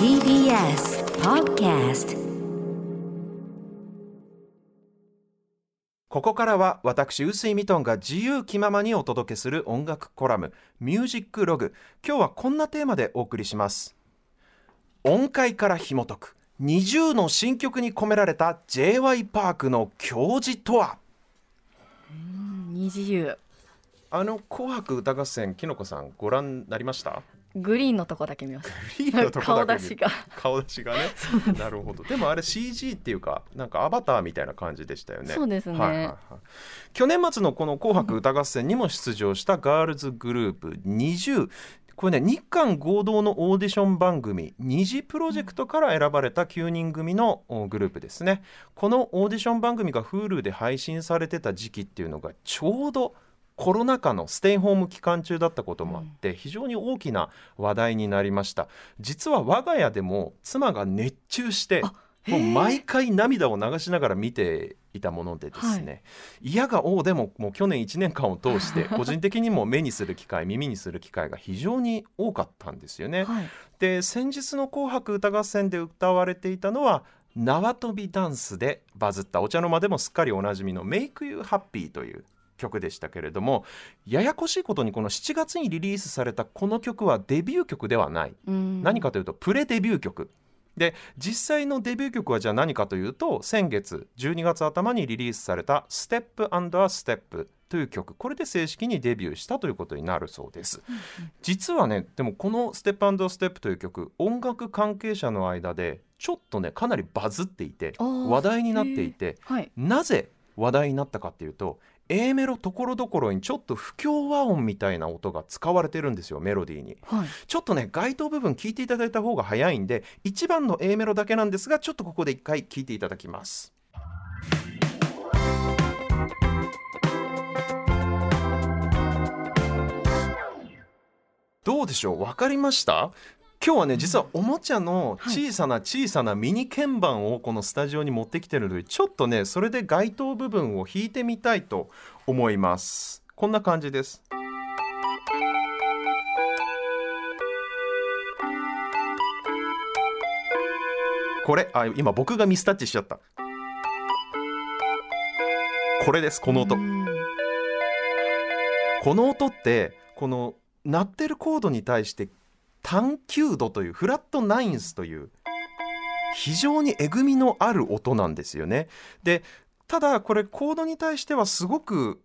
TBS Podcast ここからは私臼井ミトンが自由気ままにお届けする音楽コラム「ミュージックログ」今日はこんなテーマでお送りします。音階から紐解く。20の新曲に込められた j y パークの教授とは？二自由。あの「紅白歌合戦」きのこさんご覧になりました？グリーンのとこだけ見ました。リーダーのとこだけ顔出しが。顔出しがね。なるほど。でもあれ CG っていうかなんかアバターみたいな感じでしたよね。そうですね。はいはいはい。去年末のこの「紅白歌合戦」にも出場したガールズグループ20これね日韓合同のオーディション番組二次プロジェクトから選ばれた9人組のおグループですね。このオーディション番組が Hulu で配信されてた時期っていうのがちょうどコロナ禍のステイホーム期間中だったこともあって、非常に大きな話題になりました。実は我が家でも妻が熱中してあもう毎回涙を流しながら見ていたものでですね、嫌が王でももう去年1年間を通して 個人的にも目にする機会耳にする機会が非常に多かったんですよね。はい。で先日の「紅白歌合戦」で歌われていたのは縄跳びダンスでバズった。お茶の間でもすっかりおなじみの「Make You Happy」という曲でしたけれどもややこしいことにこの7月にリリースされたこの曲はデビュー曲ではない。うん。何かというとプレデビュー曲。で実際のデビュー曲はじゃあ何かというと先月12月頭にリリースされた「ステップアンドアステップという曲。これで正式にデビューしたということになるそうです。実はねでもこの「ステップアンドステップという曲音楽関係者の間でちょっとねかなりバズっていて話題になっていてはい。なぜ話題になったかっていうと A メロところどころにちょっと不協和音みたいな音が使われてるんですよメロディーに。はいちょっとね該当部分聞いていただいた方が早いんで1番の A メロだけなんですがちょっとここで一回聞いていただきます。どうでしょう？分かりました？今日はね実はおもちゃの小さな小さなミニ鍵盤をこのスタジオに持ってきてるのでちょっとねそれで該当部分を弾いてみたいと思います。こんな感じです。これあ今僕がミスタッチしちゃった。これですこの音。うん。この音ってこの鳴ってるコードに対して単9度というフラットナインスという非常にえぐみのある音なんですよね。でただこれコードに対してはすごく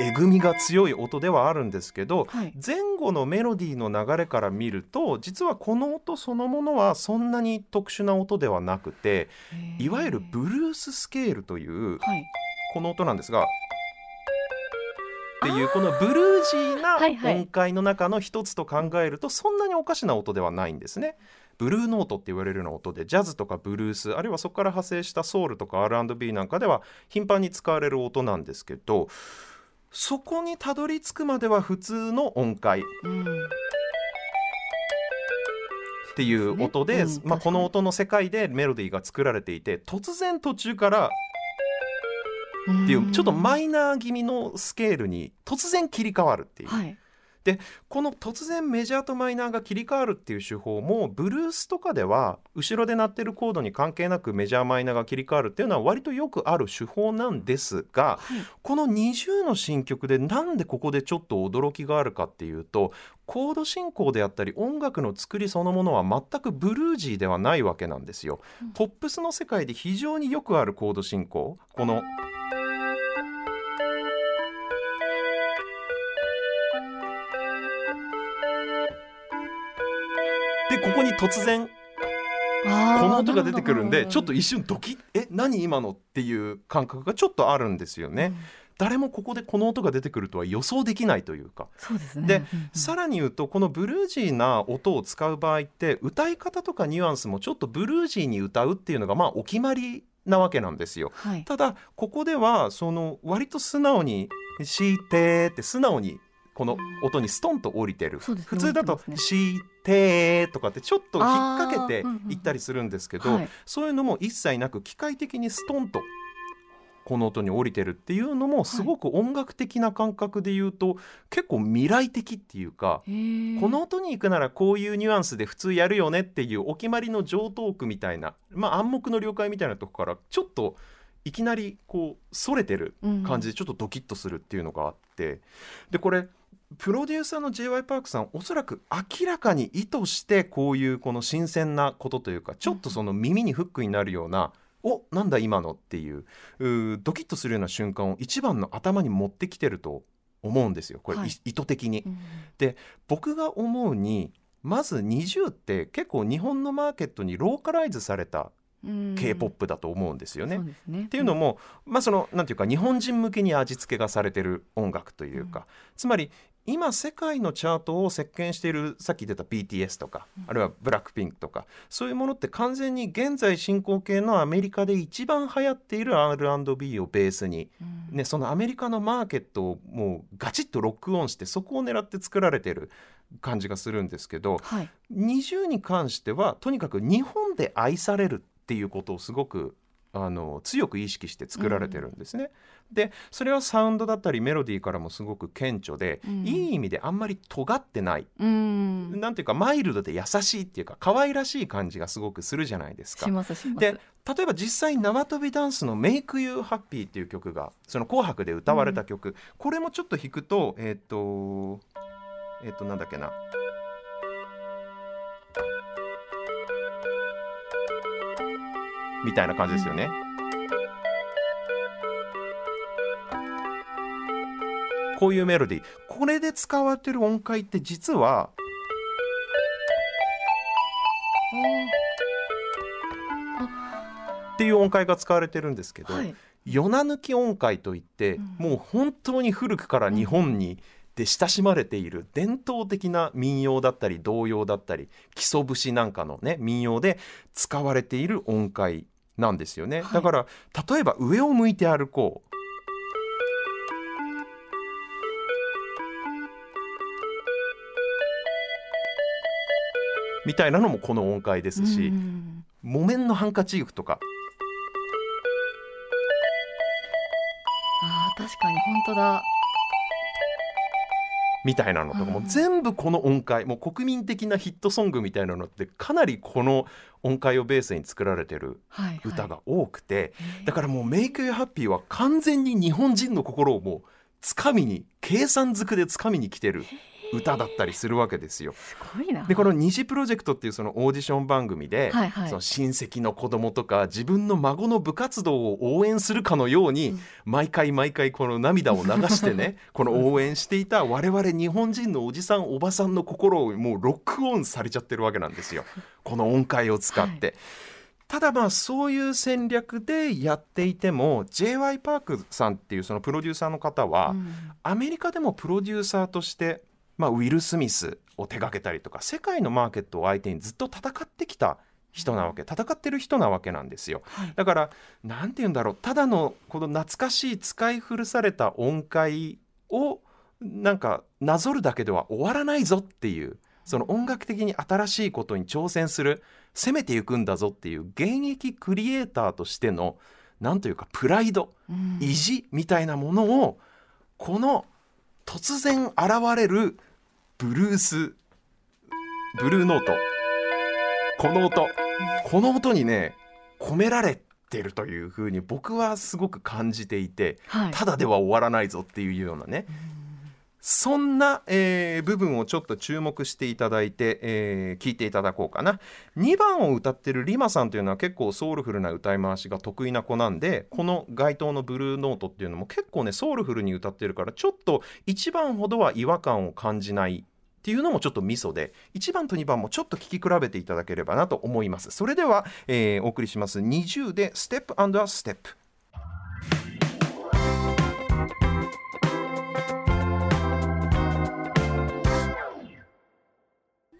えぐみが強い音ではあるんですけど、はい前後のメロディーの流れから見ると実はこの音そのものはそんなに特殊な音ではなくていわゆるブルーススケールというはいこの音なんですが。っていうこのブルージーな音階の中の一つと考えるとそんなにおかしな音ではないんですね。ブルーノートって言われるような音でジャズとかブルースあるいはそこから派生したソウルとか R&B なんかでは頻繁に使われる音なんですけどそこにたどり着くまでは普通の音階。っうん。ていう音でまあ、この音の世界でメロディーが作られていて突然途中からっていうちょっとマイナー気味のスケールに突然切り替わるっていう、はいこの突然メジャーとマイナーが切り替わるっていう手法もブルースとかでは後ろで鳴ってるコードに関係なくメジャーマイナーが切り替わるっていうのは割とよくある手法なんですがはい。この20の新曲でなんでここでちょっと驚きがあるかっていうとコード進行であったり音楽の作りそのものは全くブルージーではないわけなんですよ。ポップスの世界で非常によくあるコード進行。このここに突然この音が出てくるんでちょっと一瞬ドキッえ何今のっていう感覚がちょっとあるんですよね。うん。誰もここでこの音が出てくるとは予想できないというか。そうですね。でうんうん。さらに言うとこのブルージーな音を使う場合って歌い方とかニュアンスもちょっとブルージーに歌うっていうのがまあお決まりなわけなんですよ。はい。ただここではその割と素直に「して」って素直にこの音にストンと降りてる、ね普通だと「降りてますして」とかってちょっと引っ掛けていったりするんですけど、はい。そういうのも一切なく機械的にストンとこの音に降りてるっていうのもすごく音楽的な感覚で言うと、結構未来的っていうか、この音に行くならこういうニュアンスで普通やるよねっていうお決まりの上トークみたいな、まあ、暗黙の了解みたいなとこからちょっといきなりこうそれてる感じでちょっとドキッとするっていうのがあって、でこれプロデューサーの j y パークさんおそらく明らかに意図してこういうこの新鮮なことというかちょっとその耳にフックになるような、おなんだ今のっていうドキッとするような瞬間を一番の頭に持ってきてると思うんですよ。これ、はい。い意図的に。うん僕が思うにまず NiziU って結構日本のマーケットにローカライズされたうん k p o p だと思うんですよね。ね。っていうのも、まあそのなんていうか日本人向けに味付けがされてる音楽というか、つまり今世界のチャートを席巻しているさっき出た BTS とか、あるいはブラックピンクとかそういうものって完全に現在進行形のアメリカで一番流行っている R&B をベースにうん。ね、そのアメリカのマーケットをもうガチッとロックオンしてそこを狙って作られてる感じがするんですけどはい。20に関してはとにかく日本で愛されるっていうことをすごくあの強く意識して作られてるんですね。でそれはサウンドだったりメロディーからもすごく顕著で、うん。いい意味であんまり尖ってない、うん。なんていうかマイルドで優しいっていうか可愛らしい感じがすごくするじゃないですか。すで例えば実際縄跳びダンスの「Make You Happy」っていう曲がその「紅白」で歌われた曲、これもちょっと弾くとえっ、とえっ、となんだっけなみたいな感じですよね。こういうメロディー。これで使われてる音階って実はっていう音階が使われてるんですけど、はい。ヨナ抜き音階といって、うん。もう本当に古くから日本にで親しまれている伝統的な民謡だったり童謡だったり基礎節なんかのね民謡で使われている音階なんですよね、はい。だから例えば上を向いて歩こう。みたいなのもこの音階ですし、うん。木綿のハンカチーフとか。あー確かに本当だみたいなのとかもうん全部この音階もう国民的なヒットソングみたいなのってかなりこの音階をベースに作られてる歌が多くて、だからもう「Make You Happy」は完全に日本人の心をもうつかみに計算づくでつかみに来てる歌だったりするわけですよ。すごいな。でこの「虹プロジェクト」っていうそのオーディション番組で、はいはい。その親戚の子供とか自分の孫の部活動を応援するかのように、うん。毎回毎回この涙を流してね この応援していた我々日本人のおじさんおばさんの心をもうロックオンされちゃってるわけなんですよ。この音階を使って。ただまあそういう戦略でやっていても j y パークさんっていうそのプロデューサーの方は、うん。アメリカでもプロデューサーとして、まあ、ウィル・スミスを手掛けたりとか世界のマーケットを相手にずっと戦ってきた人なわけ戦ってる人なわけなんですよ。はい。だからなんて言うんだろうただのこの懐かしい使い古された音階をなんかなぞるだけでは終わらないぞっていうその音楽的に新しいことに挑戦する攻めていくんだぞっていう現役クリエイターとしてのなんというかプライドうん。意地みたいなものをこの突然現れるブルース。ブルーノート。この音。この音にね込められてるというふうに僕はすごく感じていてはい。ただでは終わらないぞっていうようなねそんな、えー部分をちょっと注目していただいて、えー聞いていただこうかな。2番を歌ってるリマさんというのは結構ソウルフルな歌い回しが得意な子なんでこの該当のブルーノートっていうのも結構ねソウルフルに歌ってるからちょっと1番ほどは違和感を感じないっていうのもちょっとミソで1番と2番もちょっと聴き比べていただければなと思います。それでは、えーお送りします。20でステップアステップ。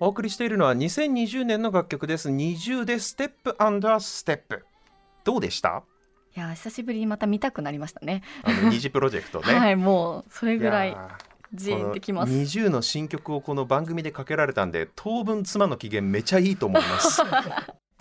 お送りしているのは2020年の楽曲です20でステップアンダーステップどうでした？いや久しぶりにまた見たくなりましたね。あの二次プロジェクトね、はいもうそれぐらいジーンってきます。この20の新曲をこの番組でかけられたんで当分妻の機嫌めちゃいいと思います